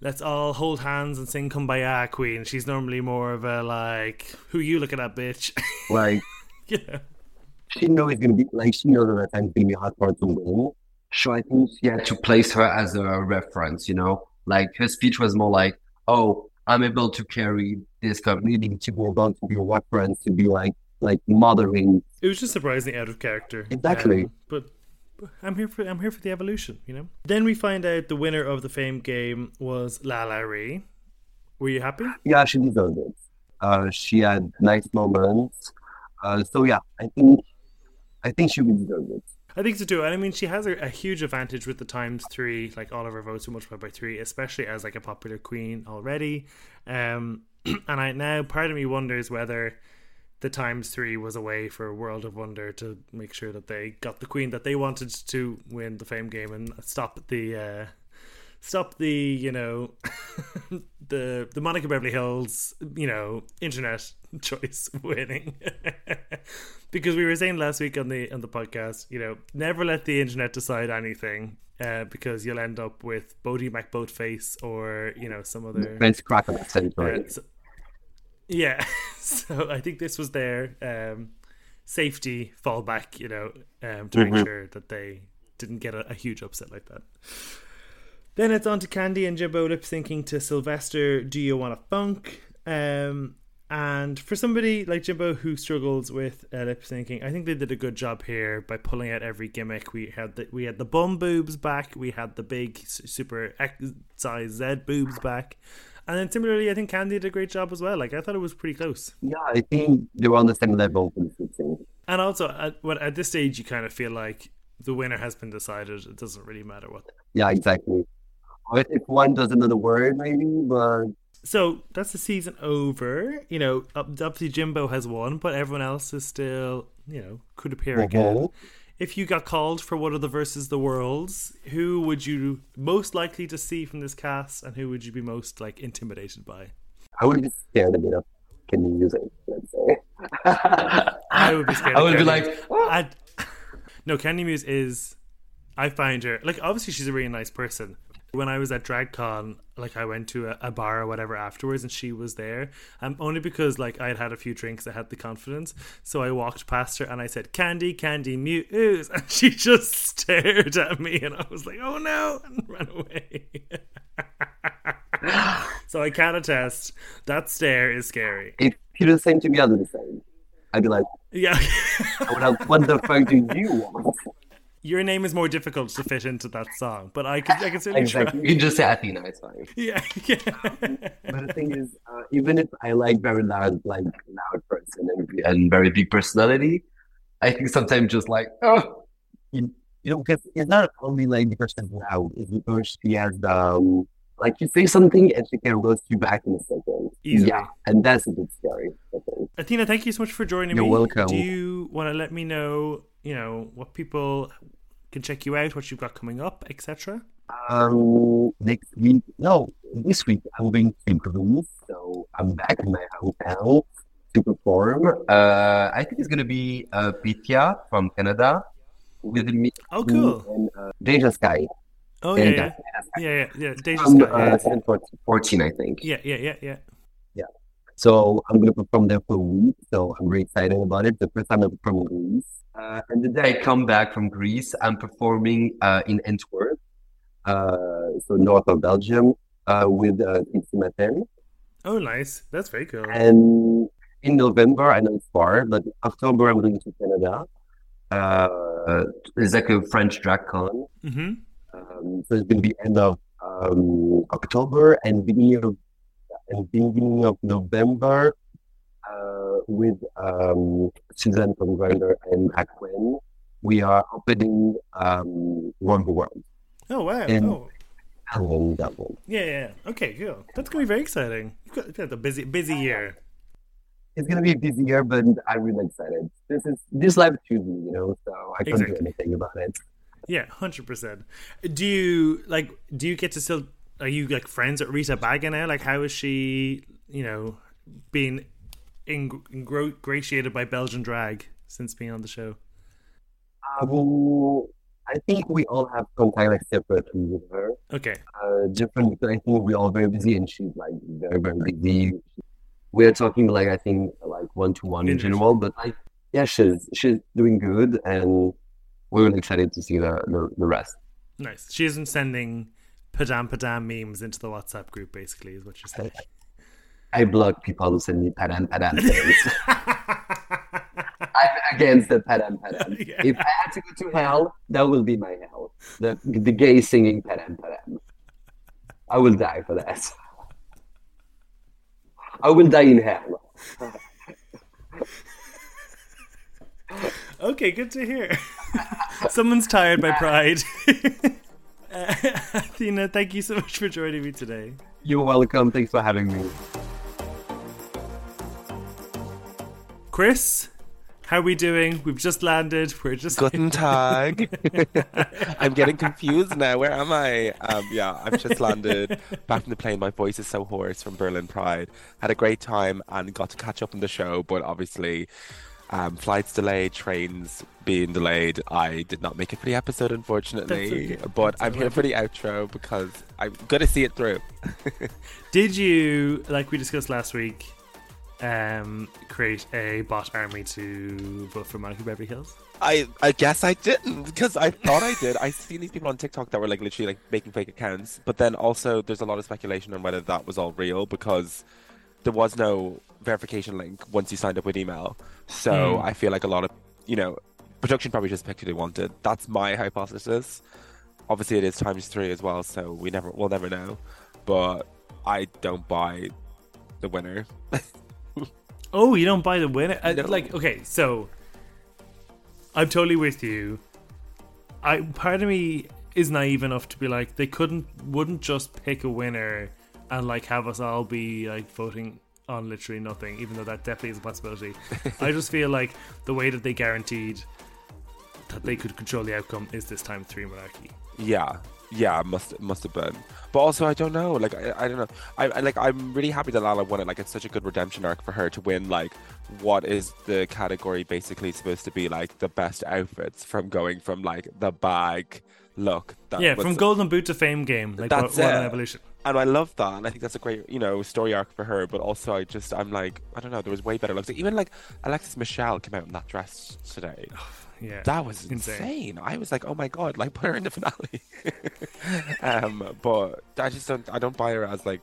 Speaker 2: let's all hold hands and sing kumbaya queen. She's normally more of a like who you looking at bitch?
Speaker 3: Like
Speaker 2: you know
Speaker 3: she knows it's gonna be like she knows that I'm gonna be hard for her to win. So I think she had to place her as a reference, you know. Like her speech was more like, Oh, I'm able to carry this community to be able to be a reference, to be like like mothering.
Speaker 2: It was just surprisingly out of character.
Speaker 3: Exactly.
Speaker 2: Um, but, I'm here for I'm here for the evolution, you know. Then we find out the winner of the fame game was LaLa Ri. Were you happy?
Speaker 3: Yeah, she deserved it. Uh she had nice moments. Uh so yeah, I think I think she would deserve it.
Speaker 2: I think so too. And I mean, she has a, a huge advantage with the times three, like all of her votes were multiplied by three, especially as like a popular queen already. Um, and I now part of me wonders whether the times three was a way for World of Wonder to make sure that they got the queen that they wanted to win the fame game and stop the uh, stop the you know the the Monica Beverly Hillz you know internet choice winning. Because we were saying last week on the on the podcast you know never let the internet decide anything uh, because you'll end up with Boaty McBoatface or you know some other
Speaker 3: Vince that
Speaker 2: uh, so- yeah so I think this was their um, safety fallback you know um, to make sure that they didn't get a, a huge upset like that then it's on to Kandy and Jimbo lip syncing to Sylvester. Do you want a funk? Um, and for somebody like Jimbo who struggles with uh, lip syncing, I think they did a good job here by pulling out every gimmick. We had the we had the bum boobs back. We had the big super X size Z boobs back. And then similarly, I think Kandy did a great job as well. Like I thought it was pretty close.
Speaker 3: Yeah, I think they were on the same level for the switching.
Speaker 2: And also, at, what at this stage, you kind of feel like the winner has been decided. It doesn't really matter what
Speaker 3: Yeah, exactly. Or if one does another word, maybe, but
Speaker 2: So that's the season over. You know, ob- obviously Jimbo has won, but everyone else is still, you know, could appear again. If you got called for one of the versus the worlds, who would you most likely to see from this cast, and who would you be most like intimidated by?
Speaker 3: I would be scared a bit of Kandy Muse, let's say.
Speaker 2: I would be scared.
Speaker 3: I
Speaker 2: of
Speaker 3: would be
Speaker 2: Kandy.
Speaker 3: like, ah!
Speaker 2: I'd... no, Kandy Muse is. I find her like obviously she's a really nice person. When I was at DragCon, like I went to a, a bar or whatever afterwards, and she was there. Um, only because like I had had a few drinks, I had the confidence. So I walked past her and I said, "Kandy, Kandy, Muse," and she just stared at me, and I was like, "Oh no!" and ran away. so I can attest that stare is scary.
Speaker 3: if you do the same to me, I'll do the same. I'd be like,
Speaker 2: Yeah.
Speaker 3: I would have, what the fuck do you want?
Speaker 2: Your name is more difficult to fit into that song, but I can I can certainly
Speaker 3: Exactly.
Speaker 2: try.
Speaker 3: You can just say Athena, it's fine.
Speaker 2: Yeah, yeah.
Speaker 3: But the thing is, uh, even if I like very loud, like loud person and, and very big personality, I think sometimes just like, oh, you, you know, because it's not only like the person loud, it's because she has the, um, like you say something and she can roast you back in a second.
Speaker 2: Easily.
Speaker 3: Yeah, and that's a bit scary. I think.
Speaker 2: Athena, thank you so much for joining
Speaker 3: You're
Speaker 2: me.
Speaker 3: welcome.
Speaker 2: Do you want to let me know, you know, what people can check you out, what you've got coming up, etc.?
Speaker 3: Um, next week, no, this week I'm going to Greece, so I'm back in my hometown to perform. Uh, I think it's gonna be uh, Pythia from Canada with me
Speaker 2: Oh, cool.
Speaker 3: and uh, Deja Skye.
Speaker 2: Oh yeah, yeah, yeah, yeah. yeah. Deja Skye.
Speaker 3: uh, 14, I think.
Speaker 2: Yeah, yeah, yeah, yeah.
Speaker 3: So I'm gonna perform there for a week. So I'm very excited about it. The first time I perform in Greece. Uh, and the day I come back from Greece, I'm performing uh, in Antwerp, uh, so north of Belgium, uh, with uh, Tipsy Matin.
Speaker 2: Oh, nice. That's very cool.
Speaker 3: And in November, I know it's far, but October I'm going to Canada. Uh, it's like a French drag con.
Speaker 2: Mm-hmm.
Speaker 3: Um, so it's going to be end of um, October and the beginning of and beginning of November uh, with um, Suzanne from Grinder and Aquen. We are opening um, Wonder World
Speaker 2: Oh wow.
Speaker 3: And-
Speaker 2: oh.
Speaker 3: Double.
Speaker 2: Yeah, yeah. Okay, cool. That's gonna be very exciting. You've got, a busy, busy year.
Speaker 3: It's gonna be a busy year, but I'm really excited. This is this life choose me, you know, so I can't
Speaker 2: Exactly.
Speaker 3: do anything about it.
Speaker 2: Yeah, hundred percent. Do you like? Do you get to still are you like friends with Rita Baga now? Like, how is she? You know, being ing- ingratiated by Belgian drag since being on the show.
Speaker 3: Um, I think we all have contact like separately with her.
Speaker 2: Okay.
Speaker 3: Uh, different. I think we're all very busy, and she's like very very busy. We're talking like I think like one to one in general, but like yeah, she's she's doing good, and we're really excited to see the the, the rest.
Speaker 2: Nice. She isn't sending padam padam memes into the WhatsApp group, basically, is what you're saying.
Speaker 3: I block people who send me padam padam things. I'm against the padam padam.
Speaker 2: Yeah.
Speaker 3: If I had to go to hell, that will be my hell. The the gay singing padam padam. I will die for that. I will die in hell.
Speaker 2: okay, good to hear. Someone's tired by pride. uh, Athena, thank you so much for joining me today.
Speaker 3: You're welcome. Thanks for having me.
Speaker 2: Chris, how are we doing? We've just landed. We're just
Speaker 5: Guten Tag. I'm getting confused now. Where am I? Um, yeah, I've just landed back from the plane. My voice is so hoarse from Berlin Pride. Had a great time and got to catch up on the show, but obviously, um, flights delayed, trains being delayed. I did not make it for the episode, unfortunately.
Speaker 2: Okay.
Speaker 5: But I'm here for the outro because I'm gonna see it through.
Speaker 2: Did you, like we discussed last week, um, create a bot army to vote for Monica Beverly Hillz?
Speaker 5: I I guess I didn't because I thought I did. I seen these people on TikTok that were like literally like making fake accounts, but then also there's a lot of speculation on whether that was all real because there was no verification link once you signed up with email. So
Speaker 2: Hmm.
Speaker 5: I feel like a lot of you know production probably just picked who they wanted. That's my hypothesis. Obviously, it is times three as well, so we never we'll never know. But I don't buy the winner.
Speaker 2: Oh, you don't buy the winner? Uh,
Speaker 5: No.
Speaker 2: Like, okay, so I'm totally with you. I part of me is naive enough to be like they couldn't wouldn't just pick a winner and like have us all be like voting on literally nothing, even though that definitely is a possibility. I just feel like the way that they guaranteed that they could control the outcome is this time three monarchy.
Speaker 5: Yeah, yeah, must must have been. But also, I don't know. Like, I, I don't know. I, I like. I'm really happy that LaLa won it. Like, it's such a good redemption arc for her to win. Like, what is the category basically supposed to be? Like, the best outfits from going from like the bag look. That
Speaker 2: yeah, from golden boot to fame game. Like, what,
Speaker 5: That's
Speaker 2: what an
Speaker 5: it.
Speaker 2: evolution.
Speaker 5: And I love that, and I think that's a great, you know, story arc for her. But also, I just, I'm like, I don't know. There was way better looks. Even like Alexis Michelle came out in that dress today.
Speaker 2: Yeah,
Speaker 5: That was
Speaker 2: Insane.
Speaker 5: insane. I was like, oh my god, like put her in the finale. um, but I just don't. I don't buy her as like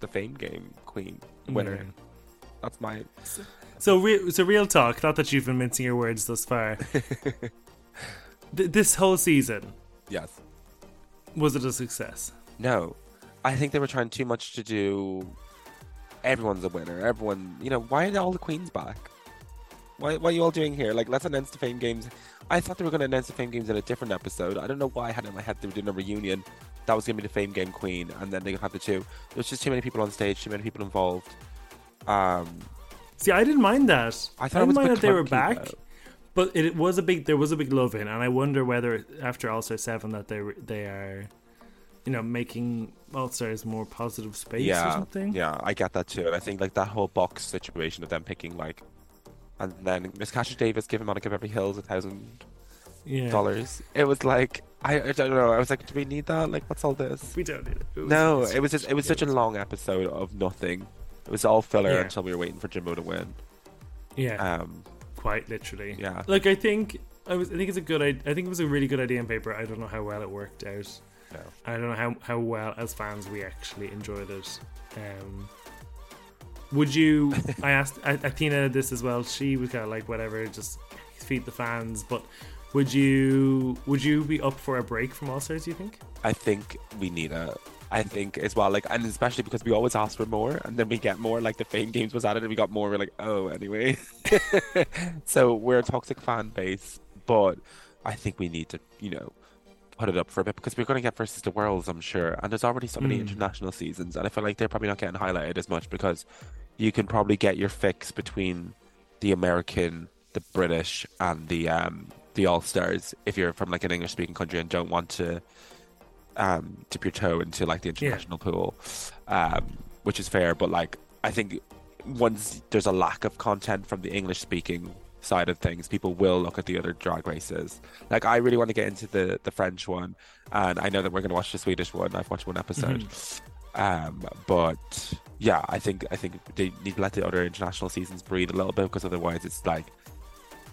Speaker 5: the fame game queen winner.
Speaker 2: Yeah.
Speaker 5: That's my.
Speaker 2: So, re- so real talk. Not that you've been mincing your words thus far. Th- this whole season
Speaker 5: Yes.
Speaker 2: was it a success?
Speaker 5: No. I think they were trying too much to do. Everyone's a winner. Everyone, you know, why are all the queens back? Why, what are you all doing here? Like, let's announce the Fame Games. I thought they were going to announce the Fame Games in a different episode. I don't know why I had in my head they were doing a reunion. That was going to be the Fame Game Queen, and then they had the two. There's just too many people on stage, too many people involved. Um,
Speaker 2: See, I didn't mind that.
Speaker 5: I
Speaker 2: I,
Speaker 5: thought it
Speaker 2: didn't
Speaker 5: was
Speaker 2: mind that they were back,
Speaker 5: though.
Speaker 2: but it was a big. There was a big love in, and I wonder whether after All Star Seven that they they are, you know, making All Stars more positive space or
Speaker 5: yeah,
Speaker 2: something.
Speaker 5: yeah, I get that too. And I think like that whole box situation of them picking like, and then Miss Cassia Davis giving Monica Beverly Hillz a thousand dollars. It was like I, I don't know. I was like, do we need that? Like, what's all this?
Speaker 2: We don't need it. it was,
Speaker 5: No, it was just it was such a long episode of nothing. It was all filler
Speaker 2: Yeah.
Speaker 5: until we were waiting for Jimbo to win.
Speaker 2: yeah,
Speaker 5: Um,
Speaker 2: quite literally.
Speaker 5: yeah.
Speaker 2: Like I think I was. I think it's a good. I, I think it was a really good idea on paper. I don't know how well it worked out.
Speaker 5: No.
Speaker 2: I don't know how, how well as fans we actually enjoyed it. Um, would you? I asked Athena this as well. She was kind of like whatever, just feed the fans. But would you? Would you be up for a break from All Stars? Do you think?
Speaker 5: I think we need a. I think as well, like, and especially because we always ask for more, and then we get more. Like the Fame Games was added, and we got more. We're like, oh, anyway. so we're a toxic fan base, but I think we need to, you know, put it up for a bit because we're going to get versus the worlds, I'm sure. And there's already so many
Speaker 2: Mm.
Speaker 5: international seasons, and I feel like they're probably not getting highlighted as much because you can probably get your fix between the American, the British, and the um the All Stars if you're from like an English speaking country and don't want to um, dip your toe into like the international pool, um, which is fair. But like, I think once there's a lack of content from the English speaking side of things, people will look at the other drag races. Like, I really want to get into the the French one, and I know that we're going to watch the Swedish one. I've watched one episode.
Speaker 2: Mm-hmm.
Speaker 5: Um, but yeah, I think I think they need to let the other international seasons breathe a little bit because otherwise it's like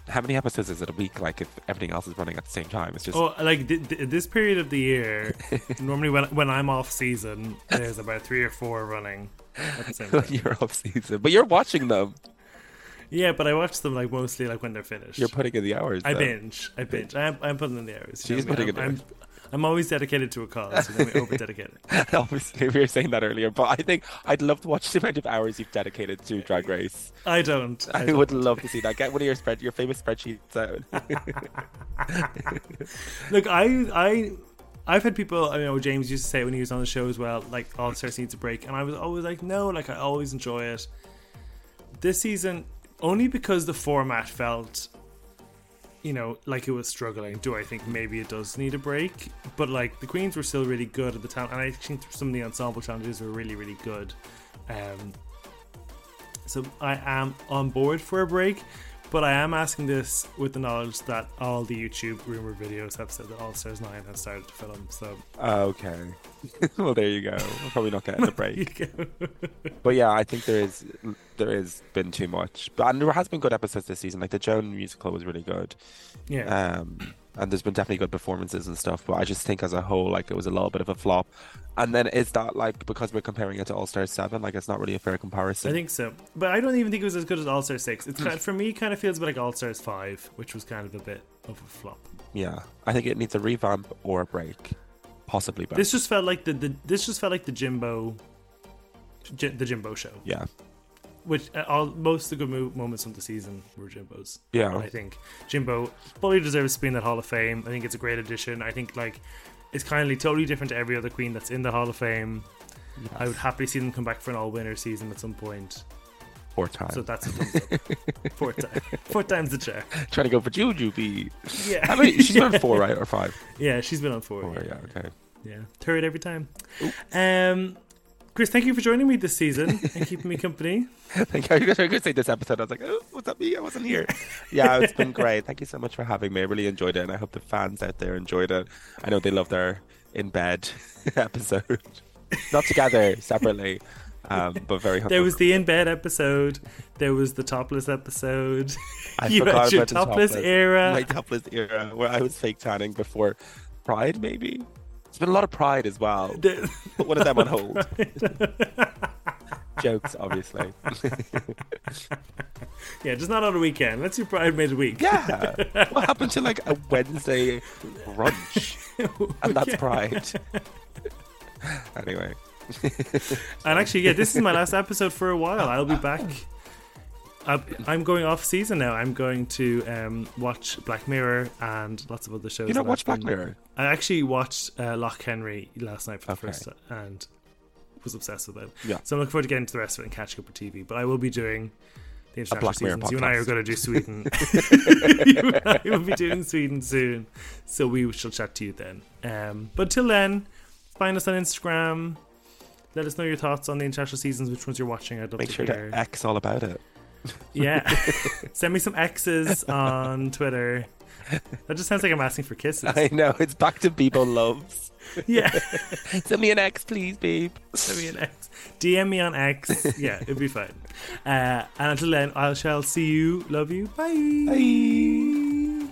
Speaker 5: how many episodes is it a week? Like if everything else is running at the same time, it's just
Speaker 2: Oh, like th- th- this period of the year, normally when when I'm off season, there's about three or four running at the same time.
Speaker 5: you're off season, but you're watching them.
Speaker 2: Yeah, but I watch them like mostly like when they're finished.
Speaker 5: You're putting in the hours.
Speaker 2: I
Speaker 5: though.
Speaker 2: binge. I binge. I'm, I'm putting in the hours.
Speaker 5: She's putting in the
Speaker 2: I'm,
Speaker 5: hours.
Speaker 2: I'm, I'm always dedicated to a cause. You know, me, over dedicated.
Speaker 5: Obviously, we were saying that earlier, but I think I'd love to watch the amount of hours you've dedicated to Drag Race.
Speaker 2: I don't. I,
Speaker 5: I,
Speaker 2: don't.
Speaker 5: would love to see that. Get one of your spread, your famous spreadsheets out.
Speaker 2: Look, I I I've had people. I know James used to say when he was on the show as well, like oh, All Stars needs a break, and I was always like, no, like I always enjoy it. This season, only because the format felt, you know, like it was struggling. Do I think maybe it does need a break? But like the queens were still really good at the time, and I think some of the ensemble challenges were really really good. Um, so I am on board for a break. But I am asking this with the knowledge that all the YouTube rumor videos have said that All Stars 9 has started to film. So
Speaker 5: okay. well, there you go. We're probably not getting a break. But yeah, I think there is there is been too much. But and there has been good episodes this season. Like the Joan musical was really good.
Speaker 2: yeah.
Speaker 5: Um and there's been definitely good performances and stuff, but I just think as a whole, like it was a little bit of a flop. And then is that like because we're comparing it to All Stars Seven? Like it's not really a fair comparison.
Speaker 2: I think so. But I don't even think it was as good as All Stars 6. It's kind of, for me, it kind of feels a bit like All Stars 5, which was kind of a bit of a flop.
Speaker 5: yeah, I think it needs a revamp or a break, possibly both.
Speaker 2: This just felt like the, the this just felt like the Jimbo J- the Jimbo show,
Speaker 5: yeah,
Speaker 2: which uh, all most of the good mo- moments of the season were Jimbo's.
Speaker 5: Yeah.
Speaker 2: I think Jimbo fully deserves to be in that Hall of Fame. I think it's a great addition. I think like it's kind of totally different to every other queen that's in the Hall of Fame. I would happily see them come back for an all-winner season at some point.
Speaker 5: four times.
Speaker 2: So that's a thumbs up. four times, four times the chair.
Speaker 5: Trying to go for Jujubee.
Speaker 2: Yeah,
Speaker 5: How many? She's been on four, right, or five?
Speaker 2: yeah, she's been on four.
Speaker 5: Four, yeah, okay.
Speaker 2: Yeah, third every time. Um, Chris, thank you for joining me this season and keeping me company.
Speaker 5: Thank you. I was going to say this episode. I was like, oh, was that me? I wasn't here. Yeah, it's been great. Thank you so much for having me. I really enjoyed it, and I hope the fans out there enjoyed it. I know they love their in bed episode, not together, separately, um, but very.
Speaker 2: There was the in bed episode. There was the topless episode.
Speaker 5: I
Speaker 2: you
Speaker 5: forgot
Speaker 2: had your
Speaker 5: about the
Speaker 2: topless, era.
Speaker 5: my topless era, where I was fake tanning before Pride. Maybe been a lot of Pride as well. Put one of them on hold. Jokes, obviously.
Speaker 2: yeah, just not on a weekend. Let's do Pride midweek.
Speaker 5: Yeah. What happened to like a Wednesday brunch? And that's Pride. anyway.
Speaker 2: And actually, yeah, this is my last episode for a while. I'll be back. I- I'm going off season now. I'm going to um, watch Black Mirror and lots of other shows.
Speaker 5: You don't watch Black Mirror?
Speaker 2: I actually watched uh, Loch Henry last night for the
Speaker 5: Okay.
Speaker 2: first time and was obsessed with it.
Speaker 5: Yeah.
Speaker 2: So I'm looking forward to getting to the rest of it and catching up with TV. But I will be doing the international
Speaker 5: Black Mirror
Speaker 2: seasons. You and I are going to do Sweden. you and I will be doing Sweden soon. So we shall chat to you then. Um, but till then, find us on Instagram. Let us know your thoughts on the international seasons, which ones you're watching. I'd love
Speaker 5: Make
Speaker 2: to
Speaker 5: sure
Speaker 2: hear.
Speaker 5: to X all about it.
Speaker 2: Yeah. Send me some X's on Twitter. That just sounds like I'm asking for kisses.
Speaker 5: I know, it's back to people loves.
Speaker 2: Yeah.
Speaker 5: Send me an X, please, babe.
Speaker 2: Send me an X. DM me on X. Yeah, it'll be fine. Uh, and until then, I shall see you. Love you. Bye.
Speaker 5: Bye.